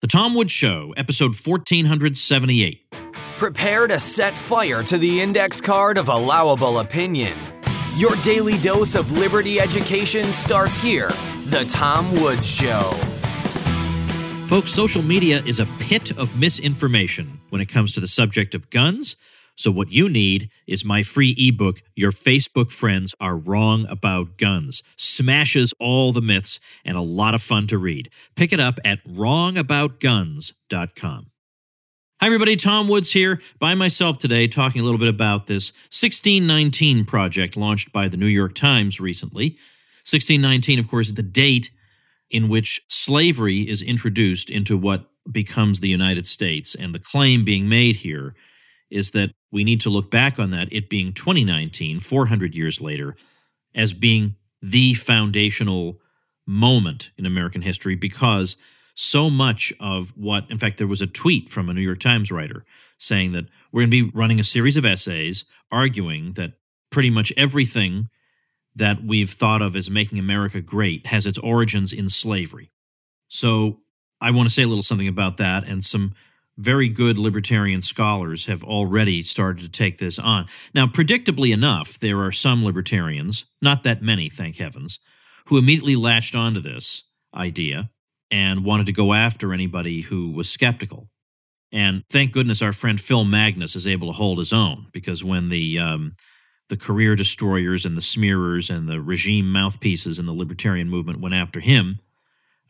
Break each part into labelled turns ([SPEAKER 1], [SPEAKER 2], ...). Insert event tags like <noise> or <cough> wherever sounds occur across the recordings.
[SPEAKER 1] The Tom Woods Show, episode 1478.
[SPEAKER 2] Prepare to set fire to the index card of allowable opinion. Your daily dose of liberty education starts here. The Tom Woods Show.
[SPEAKER 1] Folks, social media is a pit of misinformation when it comes to the subject of guns. So, what you need is my free ebook, Your Facebook Friends Are Wrong About Guns. Smashes all the myths and a lot of fun to read. Pick it up at wrongaboutguns.com. Hi, everybody. Tom Woods here by myself today, talking a little bit about this 1619 project launched by the New York Times recently. 1619, of course, the date in which slavery is introduced into what becomes the United States. And the claim being made here is that we need to look back on that, it being 2019, 400 years later, as being the foundational moment in American history because so much of what, in fact, there was a tweet from a New York Times writer saying that we're going to be running a series of essays arguing that pretty much everything that we've thought of as making America great has its origins in slavery. So I want to say a little something about that and some very good libertarian scholars have already started to take this on. Now, predictably enough, there are some libertarians, not that many, thank heavens, who immediately latched onto this idea and wanted to go after anybody who was skeptical. And thank goodness our friend Phil Magness is able to hold his own because when the um, the career destroyers and the smearers and the regime mouthpieces in the libertarian movement went after him,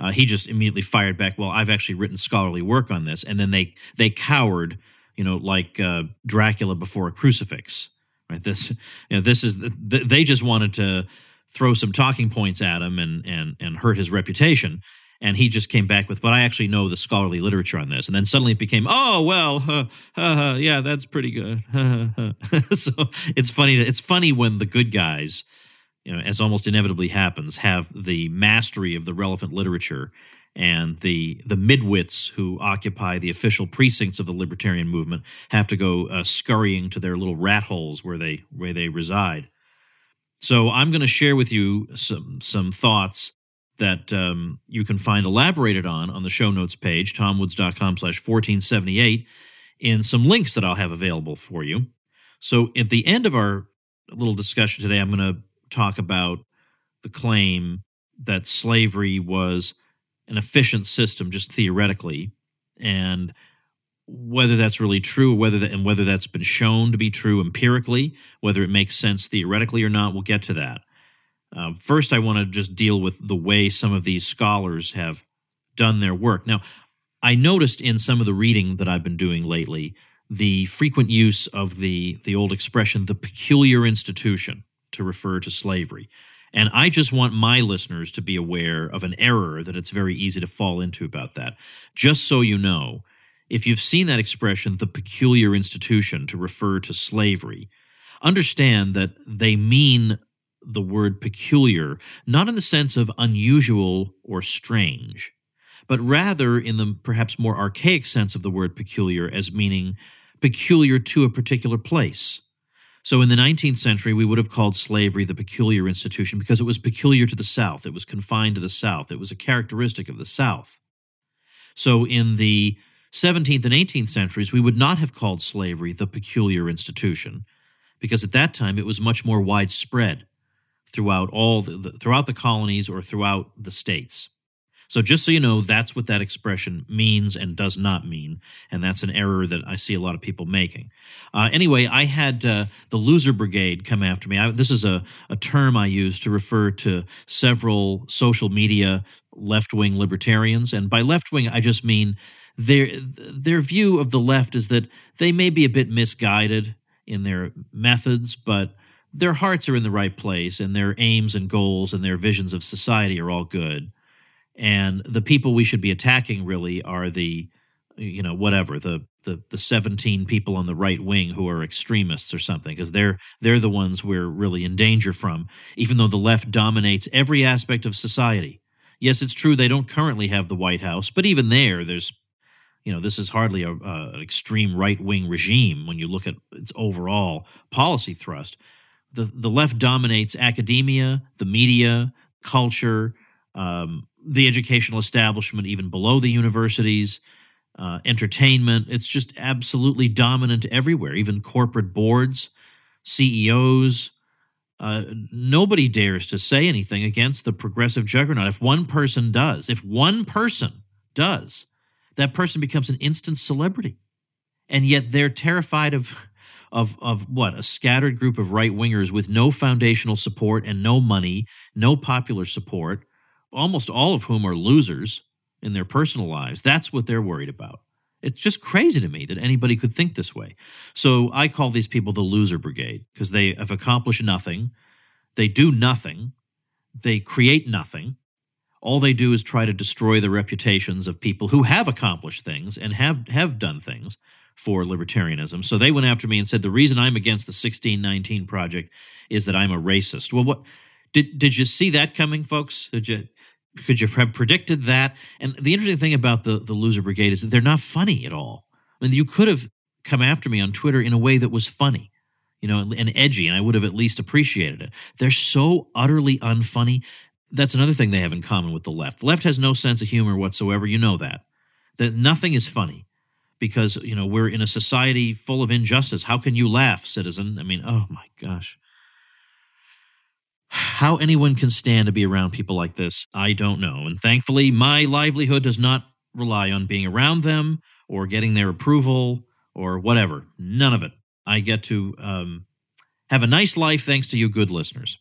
[SPEAKER 1] uh, he just immediately fired back. Well, I've actually written scholarly work on this, and then they they cowered, you know, like uh, Dracula before a crucifix. Right? This, you know, this is the, they just wanted to throw some talking points at him and and and hurt his reputation. And he just came back with, but I actually know the scholarly literature on this. And then suddenly it became, oh well, uh, <laughs> uh, yeah, that's pretty good. <laughs> so it's funny. It's funny when the good guys you know, as almost inevitably happens, have the mastery of the relevant literature and the the midwits who occupy the official precincts of the libertarian movement have to go uh, scurrying to their little rat holes where they where they reside. So I'm going to share with you some some thoughts that um, you can find elaborated on on the show notes page, tomwoods.com slash 1478, in some links that I'll have available for you. So at the end of our little discussion today, I'm going to talk about the claim that slavery was an efficient system just theoretically and whether that's really true whether that, and whether that's been shown to be true empirically whether it makes sense theoretically or not we'll get to that. Uh, first i want to just deal with the way some of these scholars have done their work. Now i noticed in some of the reading that i've been doing lately the frequent use of the the old expression the peculiar institution to refer to slavery. And I just want my listeners to be aware of an error that it's very easy to fall into about that. Just so you know, if you've seen that expression, the peculiar institution, to refer to slavery, understand that they mean the word peculiar not in the sense of unusual or strange, but rather in the perhaps more archaic sense of the word peculiar as meaning peculiar to a particular place so in the 19th century, we would have called slavery the peculiar institution because it was peculiar to the South. It was confined to the South. It was a characteristic of the South. So in the 17th and 18th centuries, we would not have called slavery the peculiar institution because at that time it was much more widespread throughout all the, throughout the colonies or throughout the states. So just so you know, that's what that expression means and does not mean, and that's an error that I see a lot of people making. Uh, anyway, I had uh, the loser brigade come after me. I, this is a, a term I use to refer to several social media left wing libertarians, and by left wing, I just mean their their view of the left is that they may be a bit misguided in their methods, but their hearts are in the right place, and their aims and goals and their visions of society are all good and the people we should be attacking really are the you know whatever the the the 17 people on the right wing who are extremists or something because they're they're the ones we're really in danger from even though the left dominates every aspect of society. Yes it's true they don't currently have the white house but even there there's you know this is hardly a, extreme right wing regime when you look at its overall policy thrust. The the left dominates academia the media culture um, the educational establishment, even below the universities, uh, entertainment. It's just absolutely dominant everywhere, even corporate boards, CEOs. Uh, nobody dares to say anything against the progressive juggernaut. If one person does, if one person does, that person becomes an instant celebrity. And yet they're terrified of of of what a scattered group of right wingers with no foundational support and no money, no popular support, almost all of whom are losers in their personal lives. That's what they're worried about. It's just crazy to me that anybody could think this way. So I call these people the loser brigade because they have accomplished nothing. They do nothing. They create nothing. All they do is try to destroy the reputations of people who have accomplished things and have, have done things for libertarianism. So they went after me and said the reason I'm against the 1619 project is that I'm a racist. Well, what did did you see that coming, folks? Did you could you have predicted that? And the interesting thing about the the loser brigade is that they're not funny at all. I mean, you could have come after me on Twitter in a way that was funny, you know, and edgy, and I would have at least appreciated it. They're so utterly unfunny. That's another thing they have in common with the left. The left has no sense of humor whatsoever. You know that. That nothing is funny because you know we're in a society full of injustice. How can you laugh, citizen? I mean, oh my gosh. How anyone can stand to be around people like this, I don't know. And thankfully, my livelihood does not rely on being around them or getting their approval or whatever. None of it. I get to um, have a nice life thanks to you, good listeners.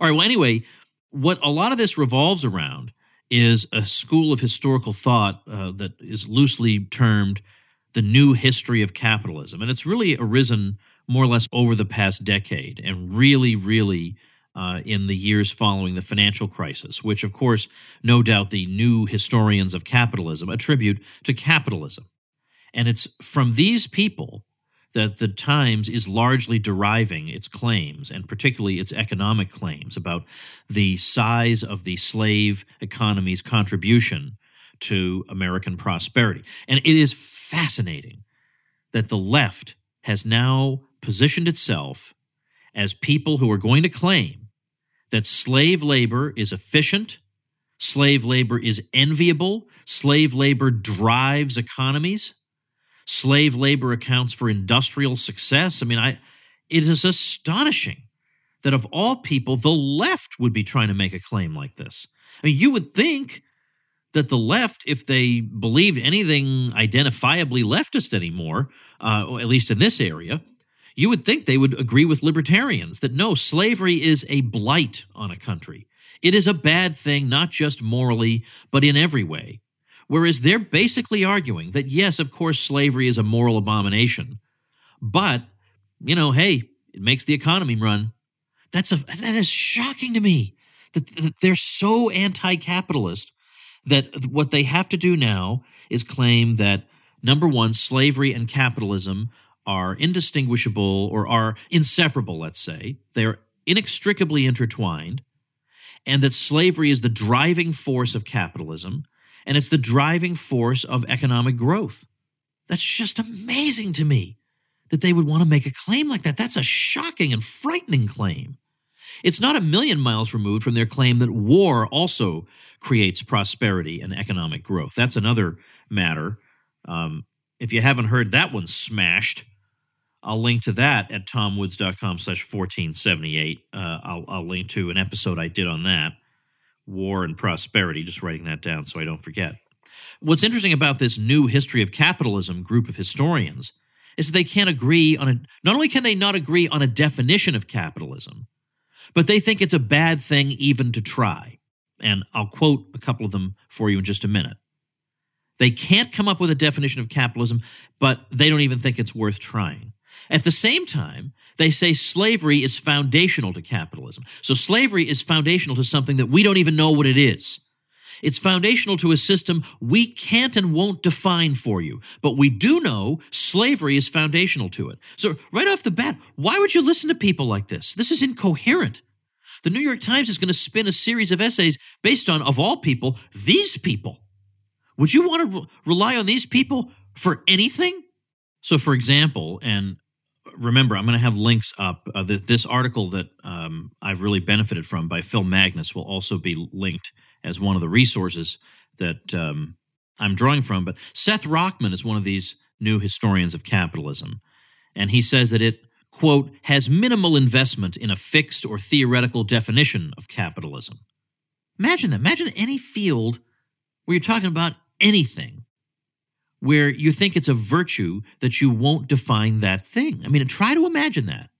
[SPEAKER 1] All right. Well, anyway, what a lot of this revolves around is a school of historical thought uh, that is loosely termed the new history of capitalism. And it's really arisen more or less over the past decade and really, really uh, in the years following the financial crisis, which, of course, no doubt the new historians of capitalism attribute to capitalism. And it's from these people that the Times is largely deriving its claims, and particularly its economic claims, about the size of the slave economy's contribution to American prosperity. And it is fascinating that the left has now positioned itself as people who are going to claim that slave labor is efficient, slave labor is enviable, slave labor drives economies, slave labor accounts for industrial success. I mean, I it is astonishing that of all people, the left would be trying to make a claim like this. I mean, you would think that the left, if they believed anything identifiably leftist anymore, uh, at least in this area, you would think they would agree with libertarians that no, slavery is a blight on a country. It is a bad thing, not just morally, but in every way. Whereas they're basically arguing that, yes, of course, slavery is a moral abomination, but, you know, hey, it makes the economy run. That's a, that is shocking to me that, that they're so anti capitalist that what they have to do now is claim that number one, slavery and capitalism are indistinguishable or are inseparable, let's say. They're inextricably intertwined, and that slavery is the driving force of capitalism, and it's the driving force of economic growth. That's just amazing to me that they would want to make a claim like that. That's a shocking and frightening claim. It's not a million miles removed from their claim that war also creates prosperity and economic growth. That's another matter. Um, if you haven't heard that one smashed, I'll link to that at tomwoods.com slash 1478. Uh, I'll, I'll link to an episode I did on that, War and Prosperity, just writing that down so I don't forget. What's interesting about this new history of capitalism group of historians is that they can't agree on a, not only can they not agree on a definition of capitalism, but they think it's a bad thing even to try. And I'll quote a couple of them for you in just a minute. They can't come up with a definition of capitalism, but they don't even think it's worth trying. At the same time, they say slavery is foundational to capitalism. So slavery is foundational to something that we don't even know what it is. It's foundational to a system we can't and won't define for you. But we do know slavery is foundational to it. So, right off the bat, why would you listen to people like this? This is incoherent. The New York Times is going to spin a series of essays based on, of all people, these people. Would you want to re- rely on these people for anything? So, for example, and remember, I'm going to have links up. Uh, th- this article that um, I've really benefited from by Phil Magness will also be linked as one of the resources that um, I'm drawing from. But Seth Rockman is one of these new historians of capitalism. And he says that it, quote, has minimal investment in a fixed or theoretical definition of capitalism. Imagine that. Imagine any field where you're talking about anything where you think it's a virtue that you won't define that thing. I mean, try to imagine that.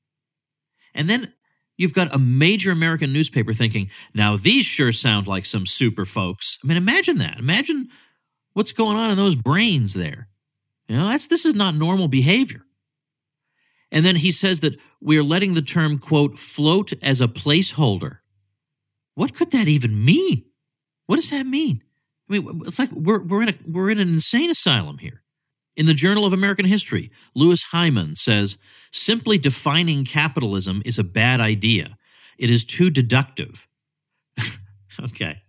[SPEAKER 1] And then you've got a major American newspaper thinking, now these sure sound like some super folks. I mean, imagine that. Imagine what's going on in those brains there. You know, that's this is not normal behavior. And then he says that we are letting the term, quote, float as a placeholder. What could that even mean? What does that mean? I mean, it's like we're, we're, in a, we're in an insane asylum here. In the Journal of American History, Louis Hyman says simply defining capitalism is a bad idea. It is too deductive. <laughs> okay.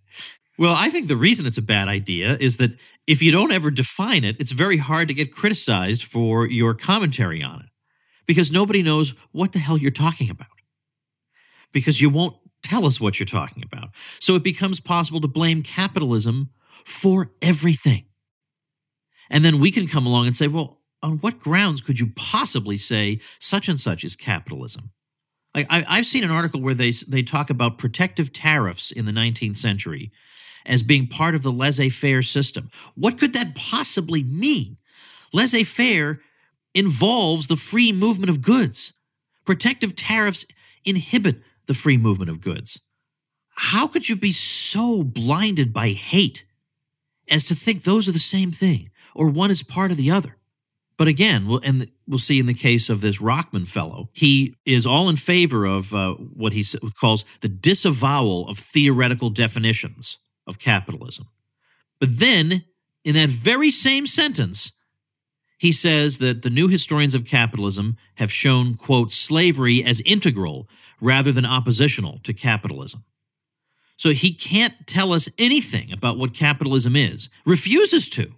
[SPEAKER 1] Well, I think the reason it's a bad idea is that if you don't ever define it, it's very hard to get criticized for your commentary on it because nobody knows what the hell you're talking about. Because you won't tell us what you're talking about. So it becomes possible to blame capitalism for everything. And then we can come along and say, well, on what grounds could you possibly say such and such is capitalism? I, have seen an article where they they talk about protective tariffs in the 19th century as being part of the laissez-faire system. What could that possibly mean? Laissez-faire involves the free movement of goods. Protective tariffs inhibit the free movement of goods. How could you be so blinded by hate as to think those are the same thing or one is part of the other? But again, we'll, and we'll see in the case of this Rockman fellow, he is all in favor of uh, what he calls the disavowal of theoretical definitions of capitalism. But then, in that very same sentence, he says that the new historians of capitalism have shown, quote, slavery as integral rather than oppositional to capitalism. So he can't tell us anything about what capitalism is, refuses to,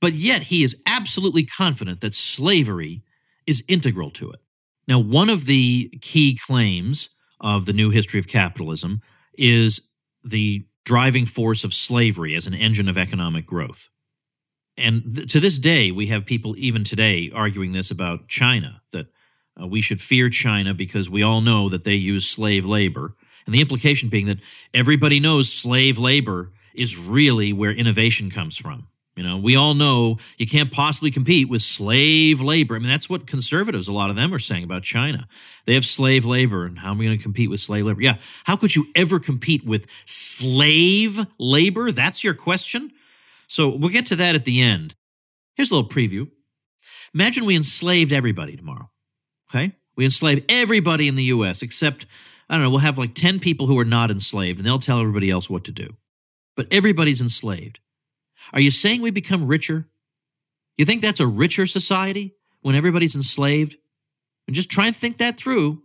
[SPEAKER 1] but yet he is absolutely confident that slavery is integral to it. Now, one of the key claims of the new history of capitalism is the driving force of slavery as an engine of economic growth. And th- to this day, we have people even today arguing this about China that uh, we should fear China because we all know that they use slave labor. And the implication being that everybody knows slave labor is really where innovation comes from. You know, we all know you can't possibly compete with slave labor. I mean, that's what conservatives, a lot of them are saying about China. They have slave labor, and how am we going to compete with slave labor? Yeah, how could you ever compete with slave labor? That's your question? So we'll get to that at the end. Here's a little preview. Imagine we enslaved everybody tomorrow. Okay? We enslave everybody in the US except, I don't know, we'll have like 10 people who are not enslaved and they'll tell everybody else what to do. But everybody's enslaved. Are you saying we become richer? You think that's a richer society when everybody's enslaved? And just try and think that through.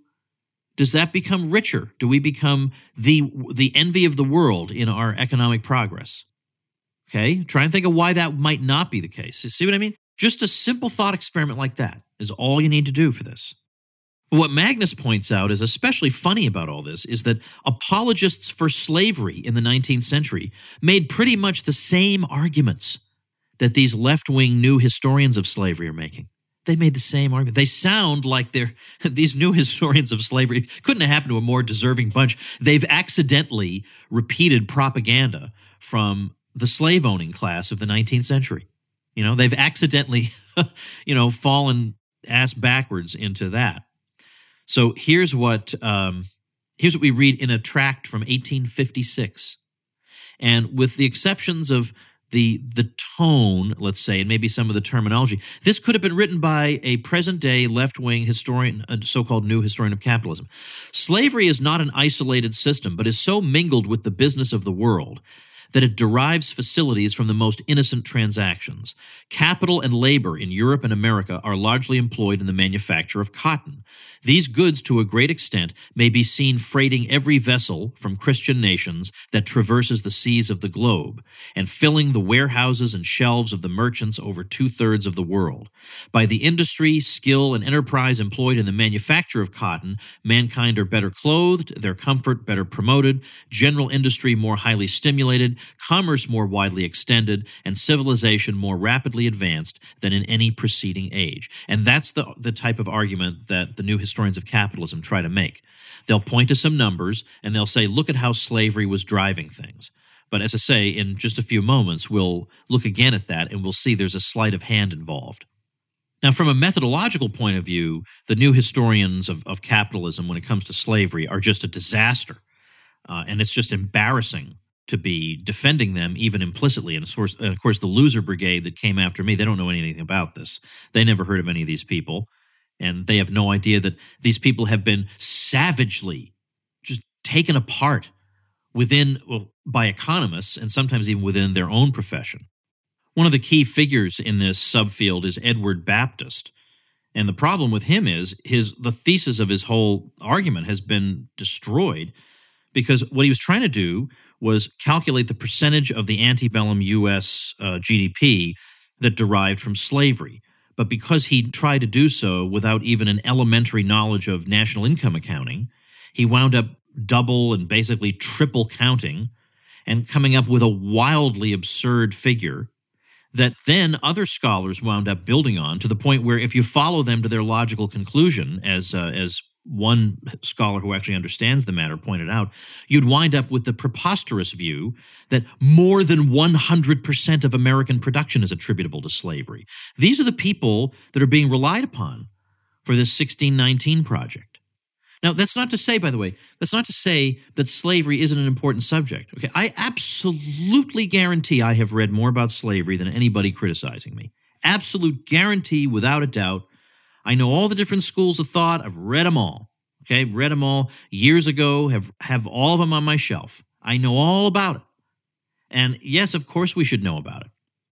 [SPEAKER 1] Does that become richer? Do we become the, the envy of the world in our economic progress? Okay, try and think of why that might not be the case. See what I mean? Just a simple thought experiment like that is all you need to do for this. But what Magness points out is especially funny about all this is that apologists for slavery in the 19th century made pretty much the same arguments that these left wing new historians of slavery are making. They made the same argument. They sound like they're <laughs> these new historians of slavery couldn't have happened to a more deserving bunch. They've accidentally repeated propaganda from the slave owning class of the 19th century. You know, they've accidentally, <laughs> you know, fallen ass backwards into that. So here's what um, here's what we read in a tract from 1856, and with the exceptions of the the tone, let's say, and maybe some of the terminology, this could have been written by a present day left wing historian, a so called new historian of capitalism. Slavery is not an isolated system, but is so mingled with the business of the world that it derives facilities from the most innocent transactions. Capital and labor in Europe and America are largely employed in the manufacture of cotton. These goods, to a great extent, may be seen freighting every vessel from Christian nations that traverses the seas of the globe, and filling the warehouses and shelves of the merchants over two thirds of the world. By the industry, skill, and enterprise employed in the manufacture of cotton, mankind are better clothed, their comfort better promoted, general industry more highly stimulated, commerce more widely extended, and civilization more rapidly advanced than in any preceding age. And that's the, the type of argument that the new historians of capitalism try to make. They'll point to some numbers and they'll say, look at how slavery was driving things. But as I say, in just a few moments, we'll look again at that and we'll see there's a sleight of hand involved. Now, from a methodological point of view, the new historians of, of capitalism, when it comes to slavery, are just a disaster. Uh, and it's just embarrassing to be defending them even implicitly. And of, course, and of course, the loser brigade that came after me, they don't know anything about this. They never heard of any of these people. And they have no idea that these people have been savagely just taken apart within, well, by economists and sometimes even within their own profession. One of the key figures in this subfield is Edward Baptist. And the problem with him is his the thesis of his whole argument has been destroyed because what he was trying to do was calculate the percentage of the antebellum US uh, GDP that derived from slavery. But because he tried to do so without even an elementary knowledge of national income accounting, he wound up double and basically triple counting and coming up with a wildly absurd figure that then other scholars wound up building on to the point where if you follow them to their logical conclusion as uh, as one scholar who actually understands the matter pointed out, you'd wind up with the preposterous view that more than 100% of American production is attributable to slavery. These are the people that are being relied upon for this 1619 project. Now, that's not to say, by the way, that's not to say that slavery isn't an important subject. Okay, I absolutely guarantee I have read more about slavery than anybody criticizing me. Absolute guarantee, without a doubt. I know all the different schools of thought. I've read them all. Okay, read them all years ago. Have have all of them on my shelf. I know all about it. And yes, of course, we should know about it.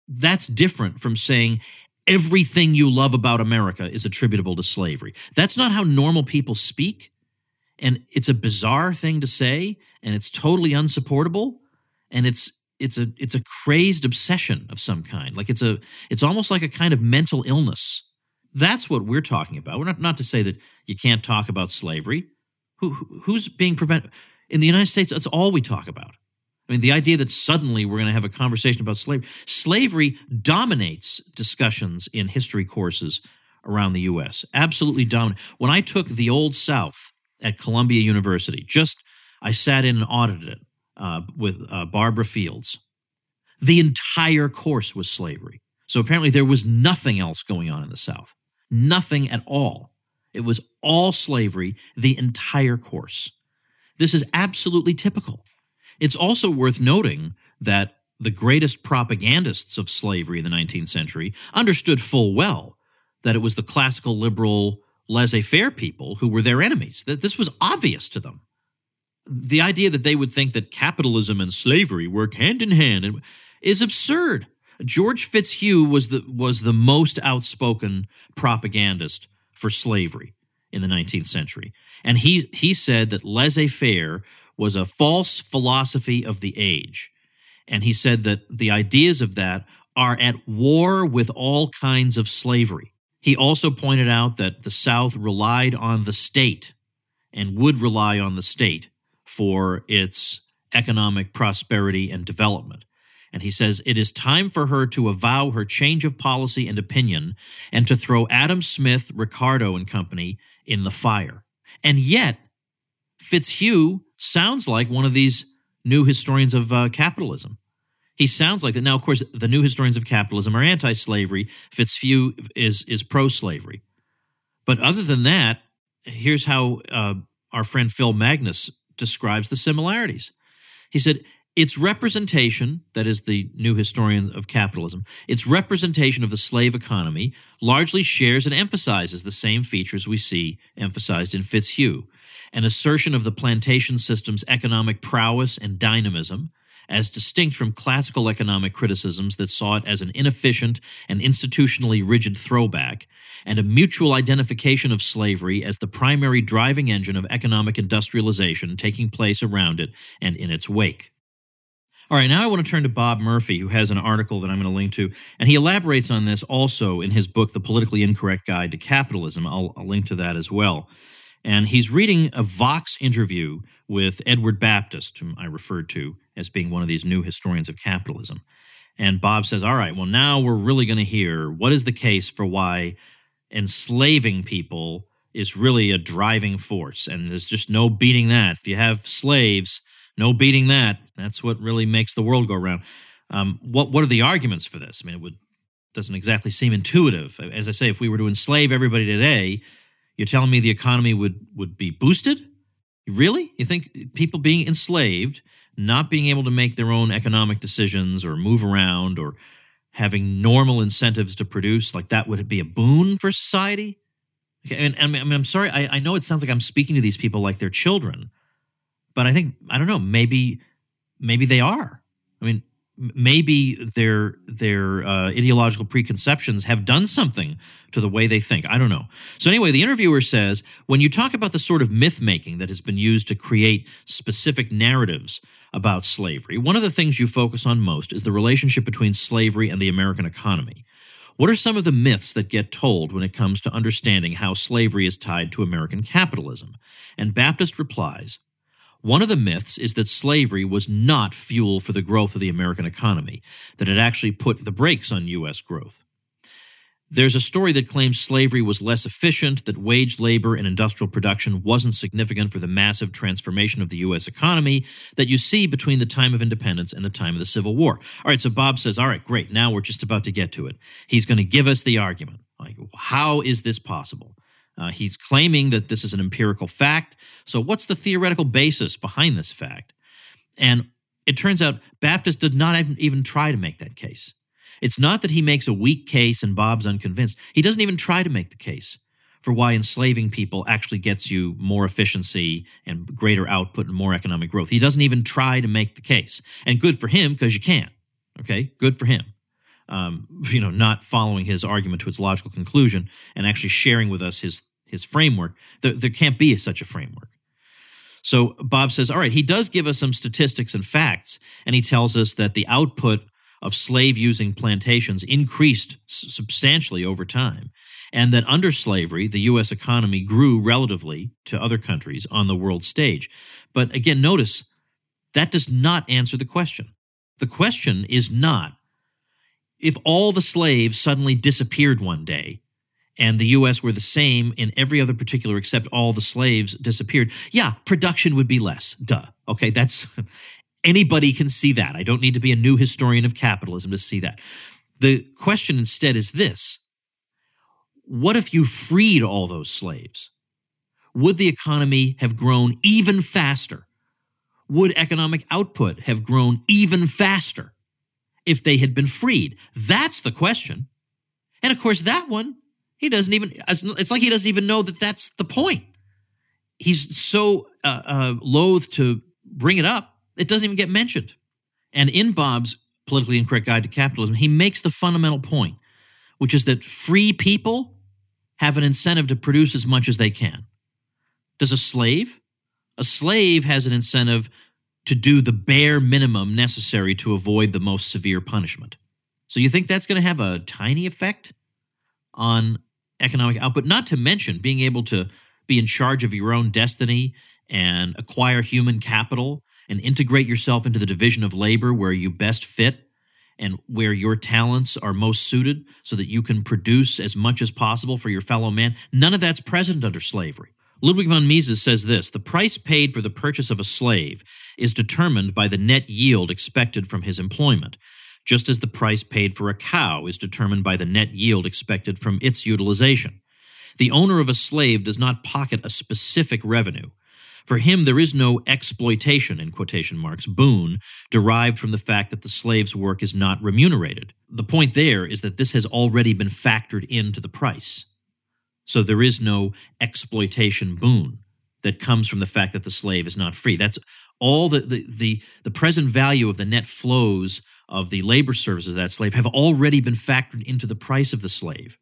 [SPEAKER 1] That's different from saying everything you love about America is attributable to slavery. That's not how normal people speak. And it's a bizarre thing to say, and it's totally unsupportable. And it's it's a it's a crazed obsession of some kind. Like it's a it's almost like a kind of mental illness. That's what we're talking about. We're not not to say that you can't talk about slavery. Who who's being prevented in the United States? That's all we talk about. I mean, the idea that suddenly we're going to have a conversation about slavery, slavery dominates discussions in history courses around the U.S. Absolutely dominant. When I took the Old South at Columbia University, just I sat in and audited it uh, with uh, Barbara Fields. The entire course was slavery. So apparently there was nothing else going on in the South. Nothing at all. It was all slavery, the entire course. This is absolutely typical. It's also worth noting that the greatest propagandists of slavery in the 19th century understood full well that it was the classical liberal laissez faire people who were their enemies, that this was obvious to them. The idea that they would think that capitalism and slavery work hand in hand is absurd. George Fitzhugh was the, was the most outspoken propagandist for slavery in the 19th century. And he, he said that laissez faire was a false philosophy of the age. And he said that the ideas of that are at war with all kinds of slavery. He also pointed out that the South relied on the state and would rely on the state for its economic prosperity and development. And he says it is time for her to avow her change of policy and opinion and to throw Adam Smith, Ricardo, and company in the fire. And yet, Fitzhugh sounds like one of these new historians of uh, capitalism. He sounds like that. Now, of course, the new historians of capitalism are anti-slavery. Fitzhugh is is pro-slavery. But other than that, here's how uh, our friend Phil Magness describes the similarities. He said, its representation, that is the new historian of capitalism, its representation of the slave economy largely shares and emphasizes the same features we see emphasized in Fitzhugh an assertion of the plantation system's economic prowess and dynamism, as distinct from classical economic criticisms that saw it as an inefficient and institutionally rigid throwback, and a mutual identification of slavery as the primary driving engine of economic industrialization taking place around it and in its wake. All right, now I want to turn to Bob Murphy, who has an article that I'm going to link to, and he elaborates on this also in his book, The Politically Incorrect Guide to Capitalism. I'll, I'll link to that as well. And he's reading a Vox interview with Edward Baptist, whom I referred to as being one of these new historians of capitalism. And Bob says, All right, well, now we're really going to hear what is the case for why enslaving people is really a driving force. And there's just no beating that. If you have slaves, no beating that. That's what really makes the world go round. Um, what what are the arguments for this? I mean, it would doesn't exactly seem intuitive. As I say, if we were to enslave everybody today, you're telling me the economy would would be boosted? Really? You think people being enslaved, not being able to make their own economic decisions or move around or having normal incentives to produce, like that would be a boon for society? And, and I mean, I'm sorry, I, I know it sounds like I'm speaking to these people like they're children, but I think I don't know. Maybe maybe they are. I mean, maybe their their uh, ideological preconceptions have done something to the way they think. I don't know. So anyway, the interviewer says when you talk about the sort of myth making that has been used to create specific narratives about slavery, one of the things you focus on most is the relationship between slavery and the American economy. What are some of the myths that get told when it comes to understanding how slavery is tied to American capitalism? And Baptist replies, one of the myths is that slavery was not fuel for the growth of the American economy, that it actually put the brakes on U.S. growth. There's a story that claims slavery was less efficient, that wage labor and industrial production wasn't significant for the massive transformation of the U.S. economy that you see between the time of independence and the time of the Civil War. All right, so Bob says, All right, great, now we're just about to get to it. He's going to give us the argument. Like, how is this possible? Uh, he's claiming that this is an empirical fact. So, what's the theoretical basis behind this fact? And it turns out Baptist did not even try to make that case. It's not that he makes a weak case and Bob's unconvinced. He doesn't even try to make the case for why enslaving people actually gets you more efficiency and greater output and more economic growth. He doesn't even try to make the case. And good for him because you can't. Okay? Good for him um, you know, not following his argument to its logical conclusion and actually sharing with us his his framework. There, there can't be such a framework. So Bob says, all right, he does give us some statistics and facts, and he tells us that the output of slave using plantations increased substantially over time, and that under slavery, the U.S. economy grew relatively to other countries on the world stage. But again, notice that does not answer the question. The question is not if all the slaves suddenly disappeared one day and the US were the same in every other particular except all the slaves disappeared, yeah, production would be less. Duh. Okay, that's <laughs> anybody can see that. I don't need to be a new historian of capitalism to see that. The question instead is this What if you freed all those slaves? Would the economy have grown even faster? Would economic output have grown even faster? If they had been freed? That's the question. And of course, that one, he doesn't even, it's like he doesn't even know that that's the point. He's so uh, uh, loath to bring it up, it doesn't even get mentioned. And in Bob's politically incorrect guide to capitalism, he makes the fundamental point, which is that free people have an incentive to produce as much as they can. Does a slave? A slave has an incentive to do the bare minimum necessary to avoid the most severe punishment. So you think that's going to have a tiny effect on economic output? Not to mention being able to be in charge of your own destiny and acquire human capital and integrate yourself into the division of labor where you best fit and where your talents are most suited so that you can produce as much as possible for your fellow man. None of that's present under slavery. Ludwig von Mises says this The price paid for the purchase of a slave is determined by the net yield expected from his employment, just as the price paid for a cow is determined by the net yield expected from its utilization. The owner of a slave does not pocket a specific revenue. For him, there is no exploitation, in quotation marks, boon derived from the fact that the slave's work is not remunerated. The point there is that this has already been factored into the price. So there is no exploitation boon that comes from the fact that the slave is not free. That's all the, the, the, the present value of the net flows of the labor services of that slave have already been factored into the price of the slave.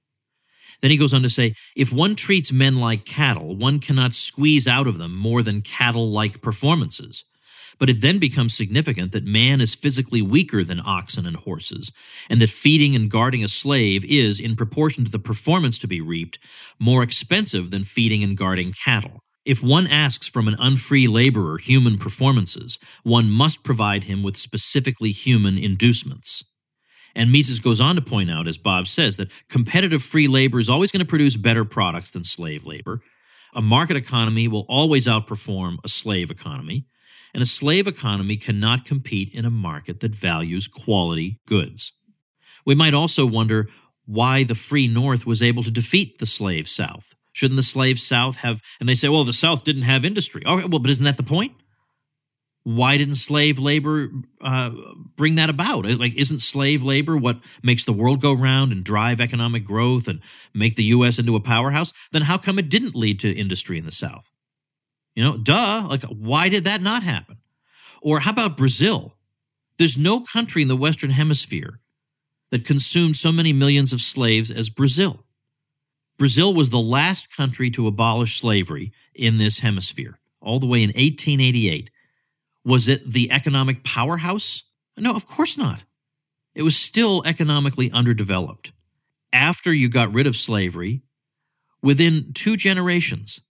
[SPEAKER 1] Then he goes on to say if one treats men like cattle, one cannot squeeze out of them more than cattle like performances. But it then becomes significant that man is physically weaker than oxen and horses, and that feeding and guarding a slave is, in proportion to the performance to be reaped, more expensive than feeding and guarding cattle. If one asks from an unfree laborer human performances, one must provide him with specifically human inducements. And Mises goes on to point out, as Bob says, that competitive free labor is always going to produce better products than slave labor. A market economy will always outperform a slave economy. And a slave economy cannot compete in a market that values quality goods. We might also wonder why the free North was able to defeat the slave South. Shouldn't the slave South have? And they say, well, the South didn't have industry. Okay, well, but isn't that the point? Why didn't slave labor uh, bring that about? Like, isn't slave labor what makes the world go round and drive economic growth and make the U.S. into a powerhouse? Then how come it didn't lead to industry in the South? You know, duh. Like, why did that not happen? Or how about Brazil? There's no country in the Western Hemisphere that consumed so many millions of slaves as Brazil. Brazil was the last country to abolish slavery in this hemisphere, all the way in 1888. Was it the economic powerhouse? No, of course not. It was still economically underdeveloped. After you got rid of slavery, within two generations,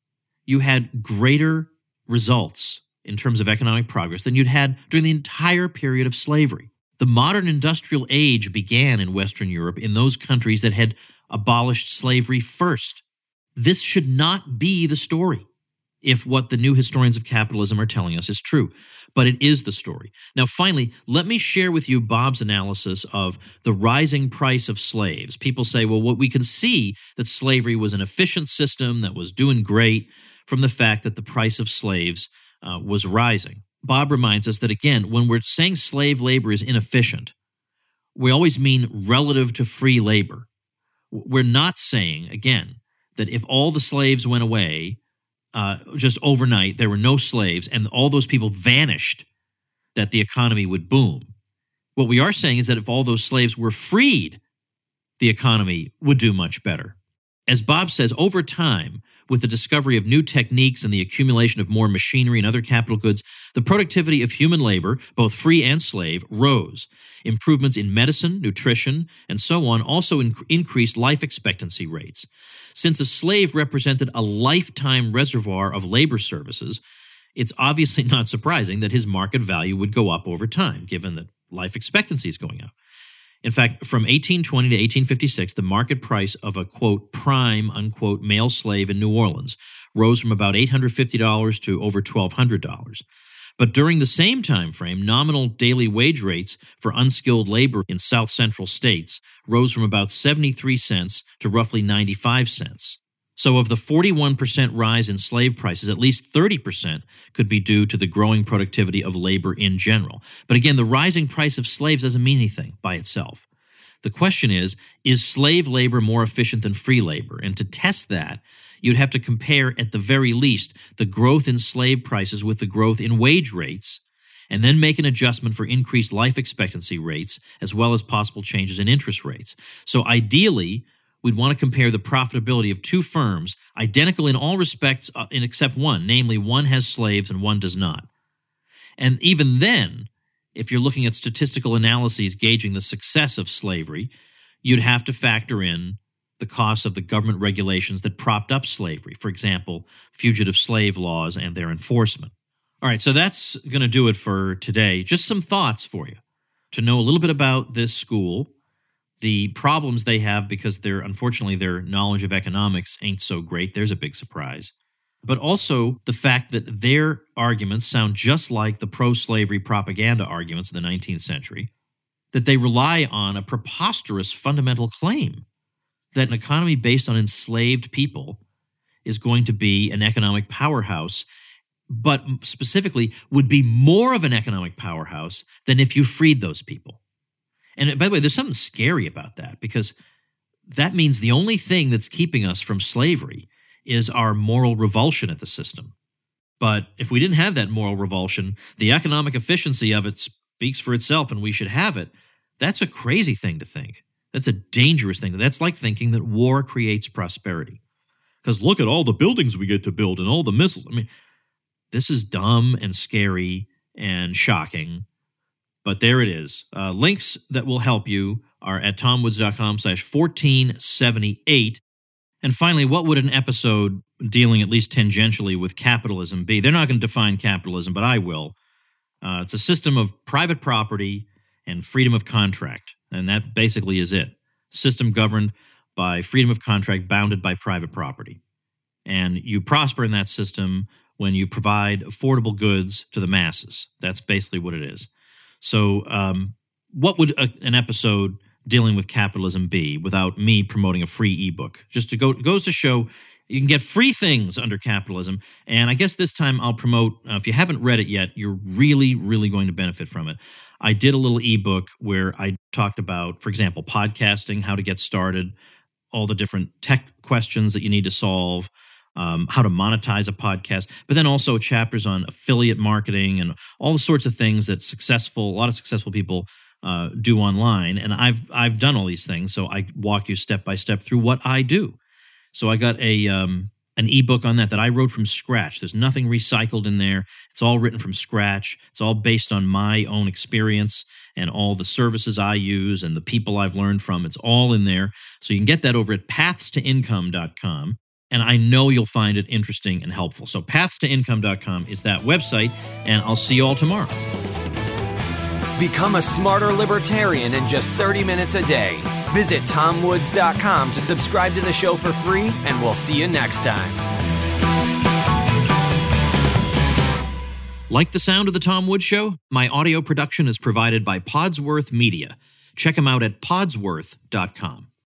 [SPEAKER 1] you had greater results in terms of economic progress than you'd had during the entire period of slavery. The modern industrial age began in Western Europe in those countries that had abolished slavery first. This should not be the story if what the new historians of capitalism are telling us is true, but it is the story. Now, finally, let me share with you Bob's analysis of the rising price of slaves. People say, well, what we can see that slavery was an efficient system that was doing great from the fact that the price of slaves uh, was rising. Bob reminds us that, again, when we're saying slave labor is inefficient, we always mean relative to free labor. We're not saying, again, that if all the slaves went away uh, just overnight, there were no slaves, and all those people vanished, that the economy would boom. What we are saying is that if all those slaves were freed, the economy would do much better. As Bob says, over time, with the discovery of new techniques and the accumulation of more machinery and other capital goods, the productivity of human labor, both free and slave, rose. Improvements in medicine, nutrition, and so on also inc- increased life expectancy rates. Since a slave represented a lifetime reservoir of labor services, it's obviously <laughs> not surprising that his market value would go up over time, given that life expectancy is going up. In fact, from 1820 to 1856, the market price of a quote prime unquote male slave in New Orleans rose from about $850 to over $1,200. But during the same time frame, nominal daily wage rates for unskilled labor in south central states rose from about 73 cents to roughly 95 cents. So, of the 41% rise in slave prices, at least 30% could be due to the growing productivity of labor in general. But again, the rising price of slaves doesn't mean anything by itself. The question is is slave labor more efficient than free labor? And to test that, you'd have to compare, at the very least, the growth in slave prices with the growth in wage rates, and then make an adjustment for increased life expectancy rates, as well as possible changes in interest rates. So, ideally, we'd want to compare the profitability of two firms identical in all respects uh, in except one namely one has slaves and one does not. And even then if you're looking at statistical analyses gauging the success of slavery you'd have to factor in the costs of the government regulations that propped up slavery for example fugitive slave laws and their enforcement. All right so that's going to do it for today. Just some thoughts for you. To know a little bit about this school the problems they have because they're unfortunately their knowledge of economics ain't so great. There's a big surprise. But also the fact that their arguments sound just like the pro slavery propaganda arguments of the 19th century, that they rely on a preposterous fundamental claim that an economy based on enslaved people is going to be an economic powerhouse, but specifically would be more of an economic powerhouse than if you freed those people. And by the way, there's something scary about that because that means the only thing that's keeping us from slavery is our moral revulsion at the system. But if we didn't have that moral revulsion, the economic efficiency of it speaks for itself and we should have it. That's a crazy thing to think. That's a dangerous thing. That's like thinking that war creates prosperity. Because look at all the buildings we get to build and all the missiles. I mean, this is dumb and scary and shocking. But there it is. Uh, links that will help you are at tomwoods.com slash 1478. And finally, what would an episode dealing at least tangentially with capitalism be? They're not going to define capitalism, but I will. Uh, it's a system of private property and freedom of contract. And that basically is it. System governed by freedom of contract, bounded by private property. And you prosper in that system when you provide affordable goods to the masses. That's basically what it is. So, um, what would a, an episode dealing with capitalism be without me promoting a free ebook? Just to go goes to show you can get free things under capitalism. And I guess this time I'll promote. Uh, if you haven't read it yet, you're really, really going to benefit from it. I did a little ebook where I talked about, for example, podcasting, how to get started, all the different tech questions that you need to solve um, how to monetize a podcast, but then also chapters on affiliate marketing and all the sorts of things that successful, a lot of successful people uh, do online. And I've I've done all these things, so I walk you step by step through what I do. So I got a um, an ebook on that that I wrote from scratch. There's nothing recycled in there. It's all written from scratch. It's all based on my own experience and all the services I use and the people I've learned from. It's all in there. So you can get that over at pathstoincome.com and I know you'll find it interesting and helpful. So, pathstoincome.com is that website, and I'll see you all tomorrow.
[SPEAKER 2] Become a smarter libertarian in just 30 minutes a day. Visit tomwoods.com to subscribe to the show for free, and we'll see you next time.
[SPEAKER 1] Like the sound of The Tom Woods Show? My audio production is provided by Podsworth Media. Check them out at podsworth.com.